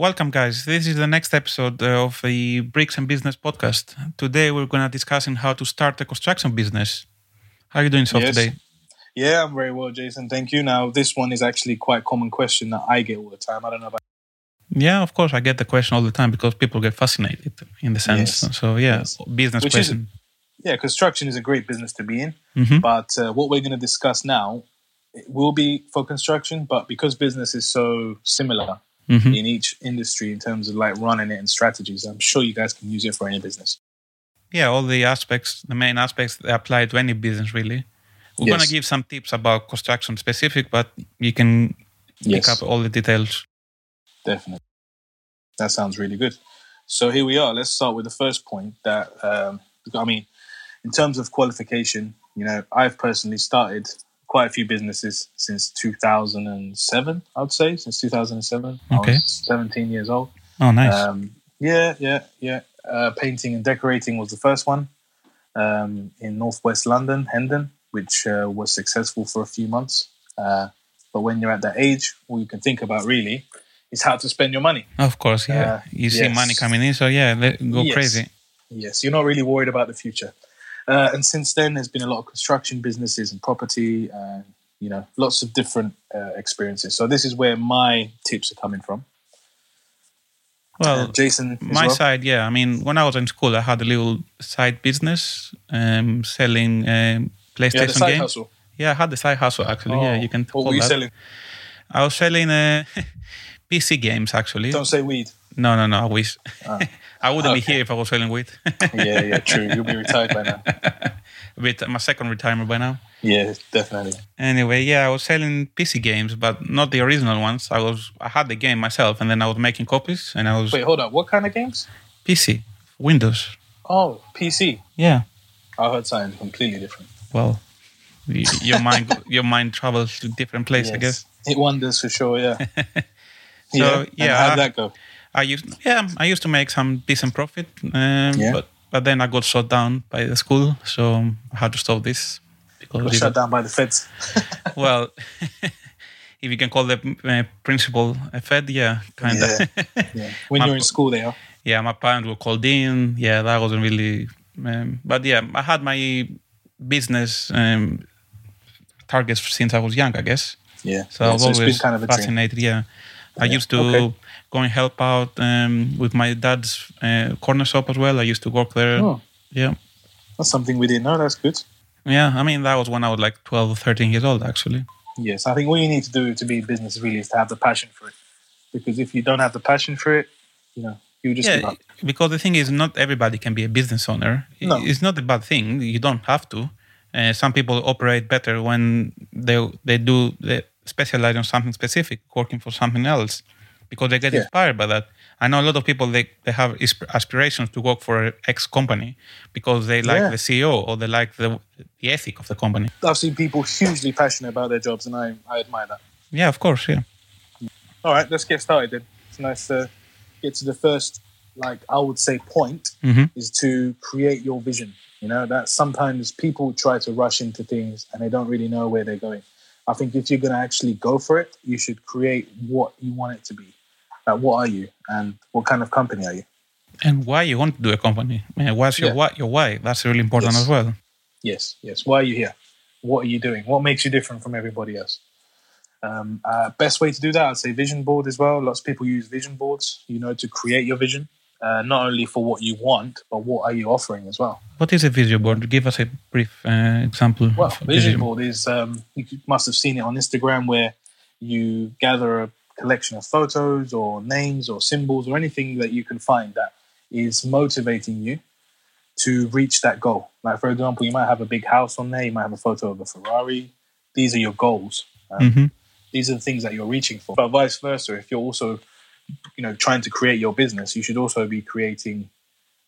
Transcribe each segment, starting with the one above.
Welcome, guys. This is the next episode of the Bricks and Business podcast. Today, we're going to discuss how to start a construction business. How are you doing Sofo Yes. today? Yeah, I'm very well, Jason. Thank you. Now, this one is actually quite a common question that I get all the time. I don't know about Yeah, of course, I get the question all the time because people get fascinated in the sense. Yes. So, yeah, Yes. business Which is- question. yeah, construction is a great business to be in, Mhm. but uh, what we're going to discuss now it will be for construction, but because business is so similar Mhm. in each industry in terms of like running it and strategies, I'm sure you guys can use it for any business. Yeah, all the aspects, the main aspects that apply to any business, really. We're going to give some tips about construction specific, but you can pick up all the details. Definitely. That sounds really good. So here we are. Let's start with the first point that, um, I mean, in terms of qualification, you know, I've personally started quite a few businesses since 2007, I'd say, since 2007. Okay. I was 17 years old. Oh, nice. Um, yeah, yeah, yeah. Uh, painting and decorating was the first one um, in northwest London, Hendon, which uh, was successful for a few months. Uh, but when you're at that age, all you can think about really is how to spend your money. of course, yeah. uh, you see yes. money coming in, so yeah, go Yes. crazy. Yes, you're not really worried about the future. Uh, and since then, there's been a lot of construction businesses and property, and you know, lots of different uh, experiences. So this is where my tips are coming from. Well, Uh, Jason, my well? side, yeah. I mean, when I was in school, I had a little side business um, selling um, yeah, PlayStation games. hustle. Yeah, I had the side hustle actually. yeah, Oh, you can What call were you that. selling? I was selling uh, PC games actually. Don't say weed. No, no, no. I wish. Ah. I wouldn't be here if I was selling weed. Yeah, yeah, true. You'll be retired by now. With my second retirement by now. Yeah, definitely. Anyway, yeah, I was selling PC games, but not the original ones. I was I had the game myself, and then I was making copies, and I was Wait, hold on. What kind of games? PC, Windows. Oh, PC. Yeah. I heard something completely different. Well, your mind your mind travels to different place, I guess. It wonders for sure. Yeah. So, And yeah, how'd I- that go? I used yeah I used to make some decent profit, um, Yeah. but but then I got shut down by the school, so I had to stop this because Got shut down by the feds. well, if you can call the uh, principal a fed, yeah, kind of. Yeah. Yeah. When My- you're in school, they are. yeah, my parents were called in. Yeah, that wasn't really. Um, but yeah, I had my business um, targets since I was young, I guess. Yeah. So yeah I was so always been kind of a dream. fascinated. Yeah, I used to okay. go and help out um, with my dad's uh, corner shop as well. I used to work there. Oh, Yeah, that's something we didn't know. That's good. yeah. I mean, that was when I was like 12 or 13 years old, actually. Yes, I think all you need to do to be in business really is to have the passion for it. Because if you don't have the passion for it, you know, you just give yeah, up. because the thing is, not everybody can be a business owner. No. It's not a bad thing. You don't have to. Uh, some people operate better when they they do they specialize on something specific, working for something else, because they get Yeah. inspired by that. I know a lot of people they they have aspirations to work for X company because they like Yeah. the CEO or they like the the ethic of the company. I've seen people hugely passionate about their jobs, and I, I admire that. Yeah, of course. Yeah. All right, let's get started then. It's nice to get to the first, like I would say, point hmm is to create your vision. You know, that sometimes people try to rush into things and they don't really know where they're going. I think if you're going to actually go for it, you should create what you want it to be. Like, what are you and what kind of company are you? And why you want to do a company? What's your Yeah. why? Your why? That's really important Yes. as well. Yes, yes. Why are you here? What are you doing? What makes you different from everybody else? Um, uh, best way to do that, I'd say vision board as well. Lots of people use vision boards, you know, to create your vision, uh, not only for what you want, but what are you offering as well. What is a vision board? Give us a brief uh, example. Well, vision board is um, you must have seen it on Instagram where you gather a collection of photos or names or symbols or anything that you can find that is motivating you to reach that goal. Like for example, you might have a big house on there, you might have a photo of a Ferrari. These are your goals. Um, hmm These are the things that you're reaching for. But vice versa, if you're also, you know, trying to create your business, you should also be creating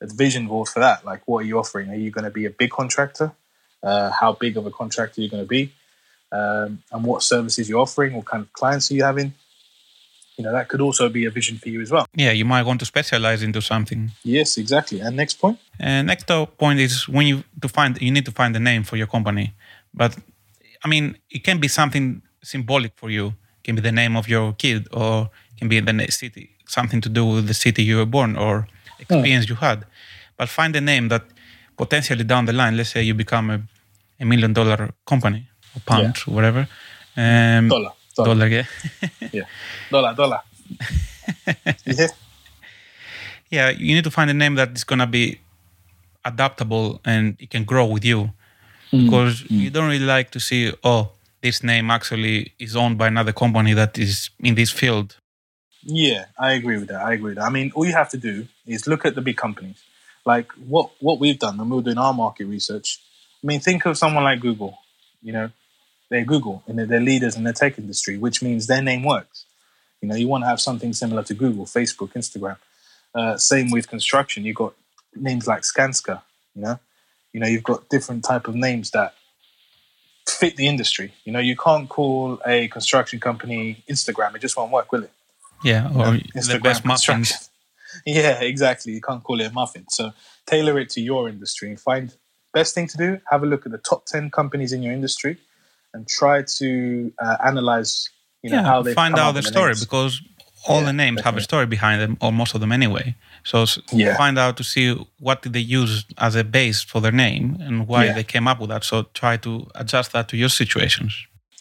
a vision board for that. Like, what are you offering? Are you going to be a big contractor? Uh, how big of a contractor are you going to be? Um, and what services you're offering? What kind of clients are you having? You know, that could also be a vision for you as well. Yeah, you might want to specialize into something. Yes, exactly. And next point. And next point is when you to find you need to find a name for your company. But I mean, it can be something symbolic for you. It can be the name of your kid, or can be the city something to do with the city you were born or experience you had. But find a name that potentially down the line, let's say you become a, a million dollar company or pound or whatever. Um, Dollar. Dollar. dollar, yeah. Yeah. Dollar. Dollar. yeah. yeah, you need to find a name that is gonna be adaptable and it can grow with you. Because you don't really like to see, oh, this name actually is owned by another company that is in this field. Yeah, I agree with that. I agree with that. I mean, all you have to do is look at the big companies. Like what what we've done we were doing our market research. I mean, think of someone like Google. You know, they're Google and they're, they're leaders in the tech industry, which means their name works. You know, you want to have something similar to Google, Facebook, Instagram. Uh, same with construction. You've got names like Skanska. You know, you know you've got different type of names that fit the industry. You know, you can't call a construction company Instagram; it just won't work, will it? Yeah, or it's the best muffins. Yeah, exactly. You can't call it a muffin. So tailor it to your industry and find best thing to do. Have a look at the top ten companies in your industry and try to uh, analyze. You know yeah, how they find out the story names. because all Yeah, the names have a story behind them, or most of them anyway. So Yeah. find out to see what did they use as a base for their name and why Yeah. they came up with that. So try to adjust that to your situations.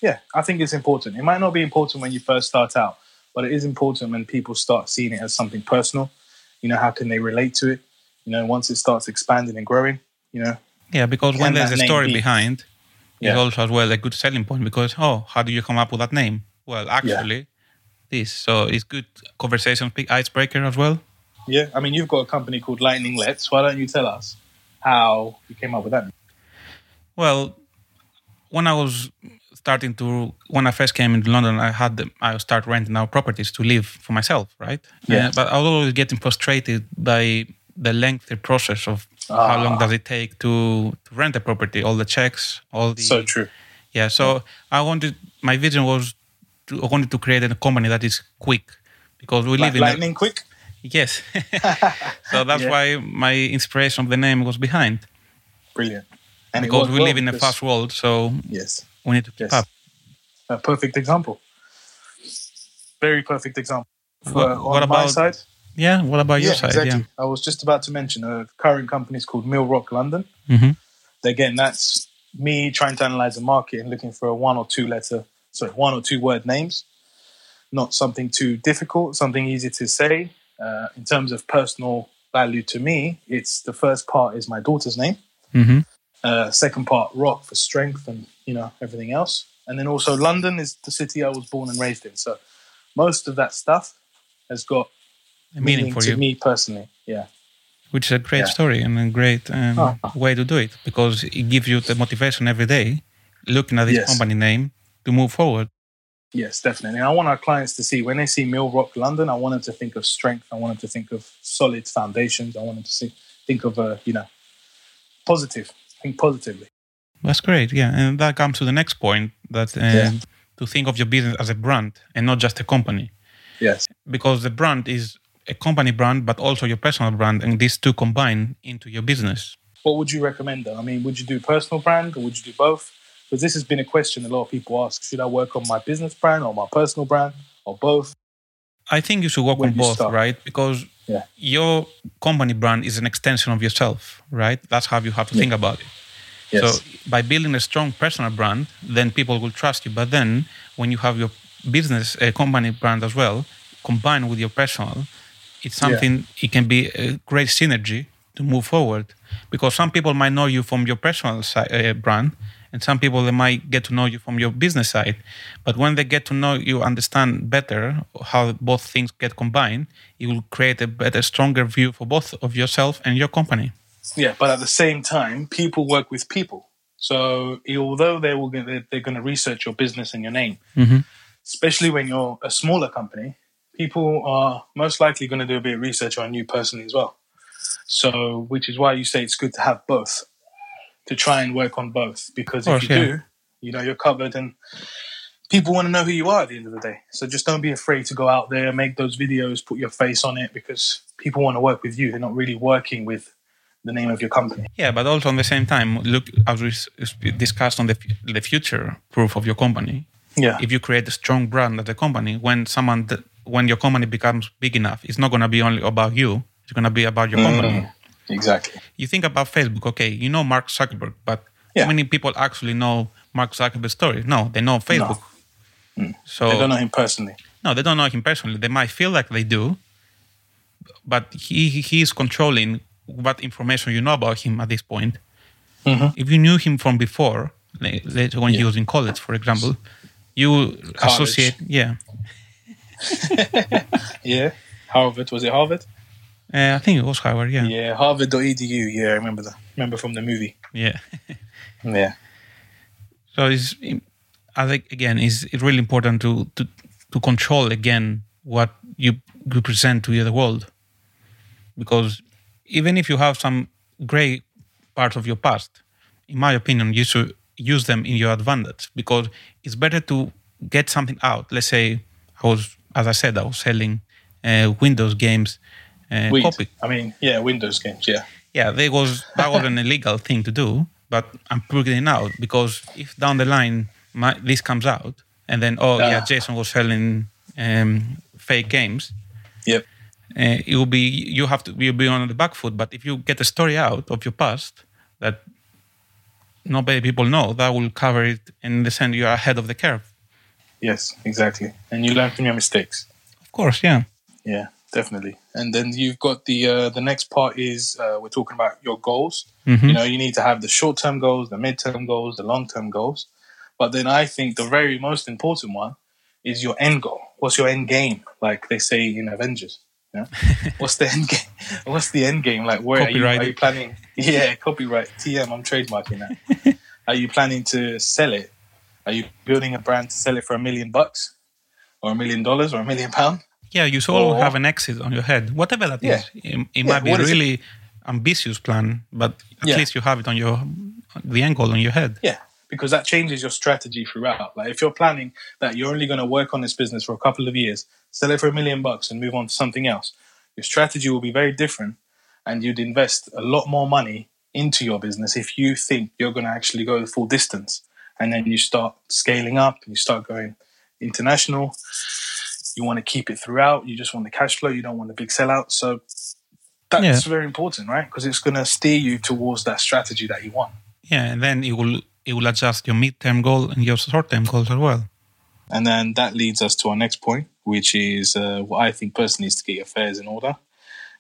yeah, I think it's important. It might not be important when you first start out, but it is important when people start seeing it as something personal. You know, how can they relate to it? You know, once it starts expanding and growing, you know, Yeah, because when there's a story be- behind, Yeah. it's also as well a good selling point because oh, how do you come up with that name? Well, actually, this. So it's good conversation pick icebreaker as well. yeah. I mean, you've got a company called Lightning Let's. Why don't you tell us how you came up with that? Well, when I was starting to when I first came into London, I had the, I start renting out properties to live for myself, right? Yeah. Uh, but I was always getting frustrated by the lengthy process of how long Ah. does it take to, to rent a property, all the checks, all the So true. yeah. So I wanted my vision was to, I wanted to create a company that is quick because we live Like, in a, lightning quick. yes. so that's Yeah. why my inspiration of the name was behind Brilliant. And because we well live in a fast world, so Yes. We need to keep Yes. up. A perfect example. Very perfect example. For, What- on what my about side? Yeah. What about your yeah, side? exactly. I was just about to mention a current company is called Mill Rock London. Yeah. hmm Again, that's me trying to analyze the market and looking for a one or two letter, sorry, one or two word names. Not something too difficult, something easy to say. Uh, in terms of personal value to me, it's the first part is my daughter's name. hmm Uh, second part, rock for strength and you know everything else. And then also London is the city I was born and raised in. So most of that stuff has got meaning meaning for to you, me personally. Yeah. which is a great Yeah. story and a great um, Ah. way to do it because it gives you the motivation every day, looking at this Yes. company name to move forward. Yes, definitely. And I want our clients to see when they see Mill Rock London, I want them to think of strength. I want them to think of solid foundations. I want them to see, think of uh, you know positive. Think positively. That's great. Yeah, and that comes to the next point that uh, Yeah. to think of your business as a brand and not just a company, Yes. because the brand is a company brand, but also your personal brand, and these two combine into your business. What would you recommend though? I mean, would you do personal brand or would you do both? Because this has been a question a lot of people ask. Should I work on my business brand or my personal brand or both? I think you should work When on both, start. right? Because Yeah. your company brand is an extension of yourself, right? That's how you have to think about it. Yes. So by building a strong personal brand, then people will trust you. But then when you have your business a company brand as well, combined with your personal, it's Yeah. something it can be a great synergy to move forward. Because some people might know you from your personal si- uh, brand, and some people they might get to know you from your business side. But when they get to know you, understand better how both things get combined, it will create a better, stronger view for both of yourself and your company. Yeah, but at the same time, people work with people. So although they will, they're, they're going to research your business and your name, Mhm. especially when you're a smaller company, people are most likely going to do a bit of research on you personally as well. So, which is why you say it's good to have both, to try and work on both, because if course, you yeah. do, you know you're covered, and people want to know who you are at the end of the day. So just don't be afraid to go out there, make those videos, put your face on it, because people want to work with you. They're not really working with the name of your company. Yeah, but also at the same time, look as we discussed on the the future proof of your company. Yeah. If you create a strong brand as a company, when someone that when your company becomes big enough, it's not going to be only about you. It's going to be about your mm-hmm. company. Exactly. You think about Facebook. Okay, you know Mark Zuckerberg, but Yeah. how many people actually know Mark Zuckerberg's story? No, they know Facebook. Mm. So they don't know him personally. no, they don't know him personally. They might feel like they do, but he he is controlling what information you know about him at this point. Mhm. If you knew him from before, like, later when he was in college, for example, you associate. Yeah, Yeah. Harvard was it Harvard? uh, I think it was Harvard. Yeah, Yeah, Harvard.edu. Yeah, I remember that. Remember from the movie. yeah. Yeah. So it's, I think again, it's, it's really important to, to to control again what you you present to the world, because even if you have some great parts of your past, in my opinion, you should use them in your advantage because it's better to get something out. Let's say I was, as I said, I was selling uh, Windows games, uh, copy. I mean, yeah, Windows games. Yeah. Yeah, there was that was an illegal thing to do, but I'm putting it out because if down the line my, this comes out and then oh yeah, Ah. Jason was selling um, fake games, Yep. Uh, it will be you have to you'll be on the back foot. But if you get a story out of your past that nobody people know, that will cover it in the sense you are ahead of the curve. Yes, exactly. And you learn from your mistakes. Of course, yeah, Yeah, definitely. And then you've got the uh, the next part is uh, we're talking about your goals. Mhm. You know, you need to have the short term goals, the mid term goals, the long term goals. But then I think the very most important one is your end goal. What's your end game? Like they say in Avengers. Yeah. What's the end game? What's the end game? Like where are you, are you planning? Yeah, copyright. TM. I'm trademarking that. are you planning to sell it? Are you building a brand to sell it for a million bucks, or a million dollars, or a million pound? yeah. You all have an exit on your head, whatever that is. Yeah. It, it Yeah, might be a is really ambitious plan, but at Yeah. least you have it on your the end goal on your head. Yeah, because that changes your strategy throughout. Like if you're planning that you're only going to work on this business for a couple of years, sell it for a million bucks, and move on to something else, your strategy will be very different, and you'd invest a lot more money into your business if you think you're going to actually go the full distance, and then you start scaling up and you start going international. You want to keep it throughout. You just want the cash flow. You don't want a big sellout. So that's Yeah. very important, right? Because it's going to steer you towards that strategy that you want. Yeah, and then it will it will adjust your mid-term goal and your short-term goals as well. And then that leads us to our next point, which is uh, what I think personally is to get your affairs in order.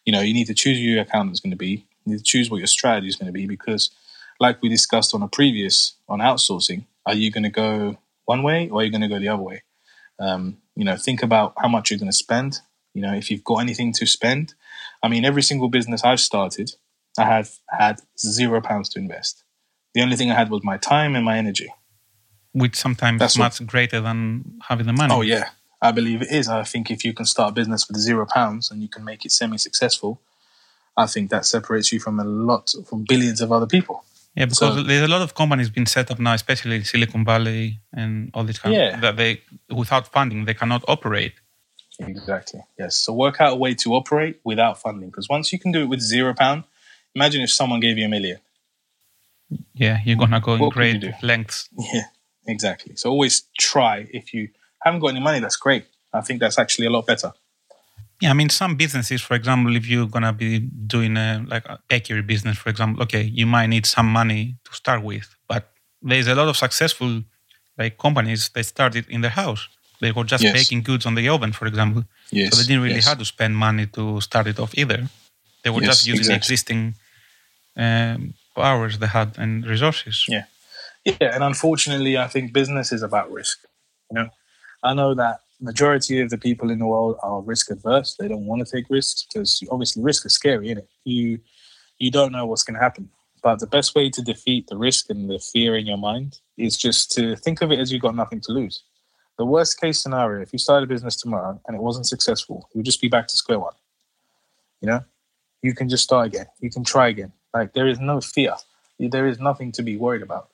You know, you need to choose who your accountant's going to be. You need to choose what your strategy is going to be because, like we discussed on a previous on outsourcing, are you going to go one way or are you going to go the other way? Um, you know, think about how much you're going to spend. You know, if you've got anything to spend. I mean, every single business I've started, I have had zero pounds to invest. The only thing I had was my time and my energy. Which sometimes That's is what- much greater than having the money. Oh yeah, I believe it is. I think if you can start a business with zero pounds and you can make it semi-successful, I think that separates you from a lot from billions of other people. Yeah, because So- there's a lot of companies being set up now, especially in Silicon Valley and all this kind Yeah. of that they without funding they cannot operate. Exactly. Yes. So work out a way to operate without funding, because once you can do it with zero pound, imagine if someone gave you a million. Yeah, you're gonna go in What you great lengths. Yeah. Exactly. So always try. If you haven't got any money, that's great. I think that's actually a lot better. Yeah, I mean some businesses, for example, if you're gonna be doing a like a bakery business, for example, okay, you might need some money to start with, but there's a lot of successful like companies that started in their house. They were just Yes. baking goods on the oven, for example. Yes. So they didn't really yes. have to spend money to start it off either. They were Yes, just using exactly. existing um, powers they had and resources. Yeah. Yeah, and unfortunately, I think business is about risk. You know, I know that majority of the people in the world are risk adverse. They don't want to take risks because obviously risk is scary, isn't it? You you don't know what's going to happen. But the best way to defeat the risk and the fear in your mind is just to think of it as you've got nothing to lose. The worst case scenario, if you started a business tomorrow and it wasn't successful, you'll just be back to square one. You know, you can just start again. You can try again. Like there is no fear. There is nothing to be worried about.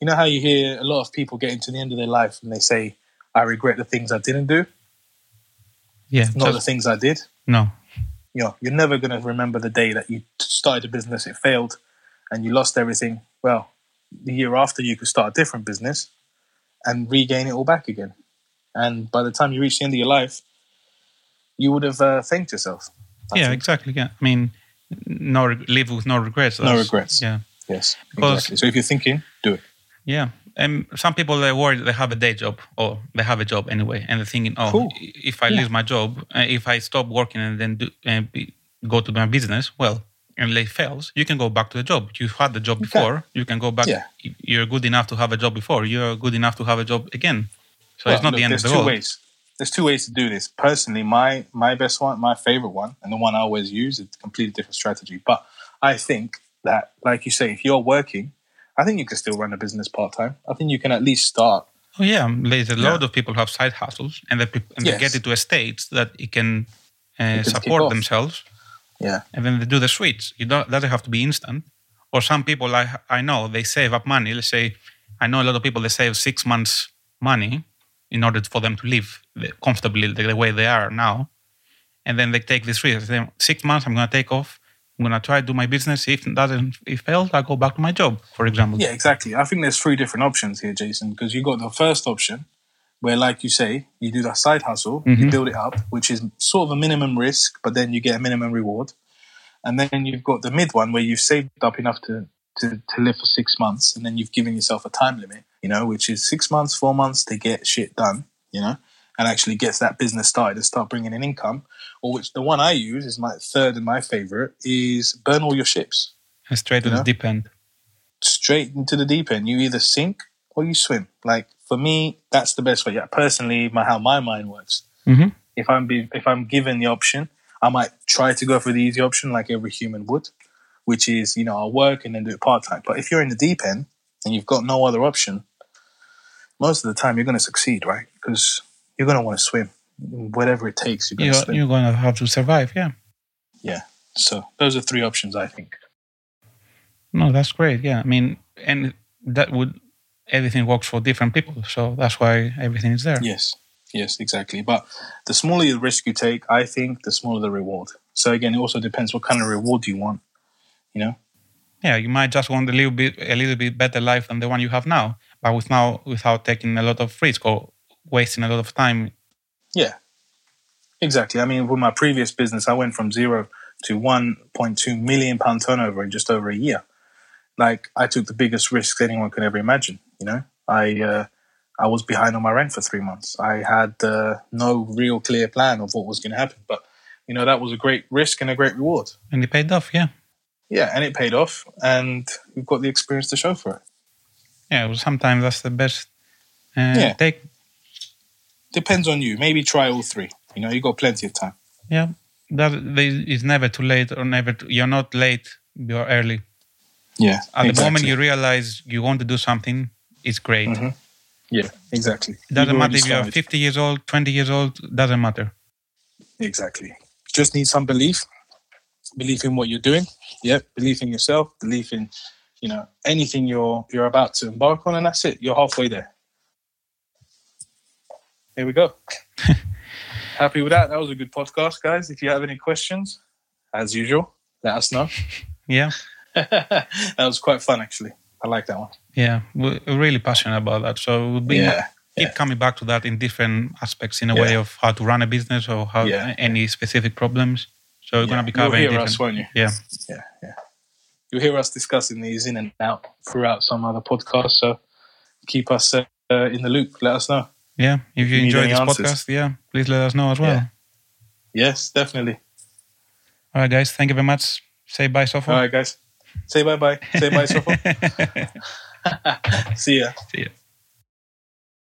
You know how you hear a lot of people getting to the end of their life and they say, "I regret the things I didn't do, Yeah, not the things I did." no. You know, you're never going to remember the day that you started a business, it failed, and you lost everything. Well, the year after, you could start a different business and regain it all back again. And by the time you reach the end of your life, you would have uh, thanked yourself. I yeah, think. exactly. Yeah, I mean, no live with no regrets. No regrets. Yeah, Yes, exactly. So if you're thinking, do it. yeah. And some people they worry they have a day job or they have a job anyway, and they're thinking, oh, Cool. if I Yeah. lose my job, uh, if I stop working and then do, and be, go to my business, well, and it fails, you can go back to the job. You had the job before. You can go back. Yeah. You're good enough to have a job before. You're good enough to have a job again. So Well, it's not look, the end of there's the two world. ways. There's two ways to do this. Personally, my my best one, my favorite one, and the one I always use, it's a completely different strategy. But I think that, like you say, if you're working, I think you can still run a business part time. I think you can at least start. Oh yeah, there's a Yeah. lot of people who have side hustles, and they and they get it to a state that it can uh, can support themselves, Yeah, and then they do the switch. You don't doesn't have to be instant. Or some people I I know they save up money. Let's say I know a lot of people they save six months money in order for them to live comfortably the, the way they are now, and then they take this risk. Say, Six months, I'm going to take off. I'm going to try to do my business. If it doesn't, if fails, I go back to my job, for example. yeah, exactly. I think there's three different options here, Jason, because you got the first option where, like you say, you do that side hustle, you Mhm. build it up, which is sort of a minimum risk, but then you get a minimum reward. And then you've got the mid one where you've saved up enough to, to, to live for six months, and then you've given yourself a time limit, you know, which is six months, four months to get shit done, you know, and actually gets that business started and start bringing in income. Or which the one I use is my third and my favorite is burn all your ships And straight to the know? deep end. straight into the deep end. You either sink or you swim. Like for me, that's the best way. Yeah, personally, my how my mind works. Mhm. If I'm be, if I'm given the option, I might try to go for the easy option, like every human would, which is you know I'll work and then do it part time. But if you're in the deep end and you've got no other option, most of the time you're going to succeed, right? Because you're going to want to swim, whatever it takes. You're going to You're, swim. you're going to have to survive. Yeah. Yeah. So those are three options, I think. No, that's great. Yeah, I mean, and that would everything works for different people, so that's why everything is there. Yes, yes, exactly. But the smaller the risk you take, I think, the smaller the reward. So again, it also depends what kind of reward you want. You know, Yeah, you might just want a little bit, a little bit better life than the one you have now, but with now without taking a lot of risk or wasting a lot of time. yeah, exactly. I mean, with my previous business, I went from zero to 1.2 million pound turnover in just over a year. Like I took the biggest risks anyone could ever imagine. You know, I uh, I was behind on my rent for three months. I had uh, no real clear plan of what was going to happen, but you know that was a great risk and a great reward. And it paid off. Yeah, Yeah, and it paid off, and we've got the experience to show for it. Yeah. Well, sometimes that's the best. Uh, Yeah. Take. Depends on you. Maybe try all three. You know, you got plenty of time. Yeah. That is never too late or never. Too, you're not late. You're early. Yeah. At the moment you realize you want to do something, it's great. Mhm. Yeah, exactly. It doesn't You've matter if you're started. 50 years old, 20 years old. Doesn't matter. Exactly. Just need some belief. Belief in what you're doing. Yep. Belief in yourself. Belief in, you know, anything you're you're about to embark on, and that's it. You're halfway there. Here we go. Happy with that. That was a good podcast, guys. If you have any questions, as usual, let us know. Yeah. that was quite fun, actually. I like that one. Yeah, we're really passionate about that. So we'll be Yeah, keep yeah. coming back to that in different aspects, in a Yeah. way of how to run a business or how any specific problems. So we're Yeah. gonna be covering different. us, won't you? Yeah, yeah. You'll hear us discussing these in and out throughout some other podcasts. So keep us uh, in the loop. Let us know. yeah. If you you enjoy this answers. podcast, yeah, please let us know as well. Yeah. Yes, definitely. All right, guys. Thank you very much. Say bye, Sofo All right, guys. Say bye bye. Say bye, Sofo. See ya. See ya.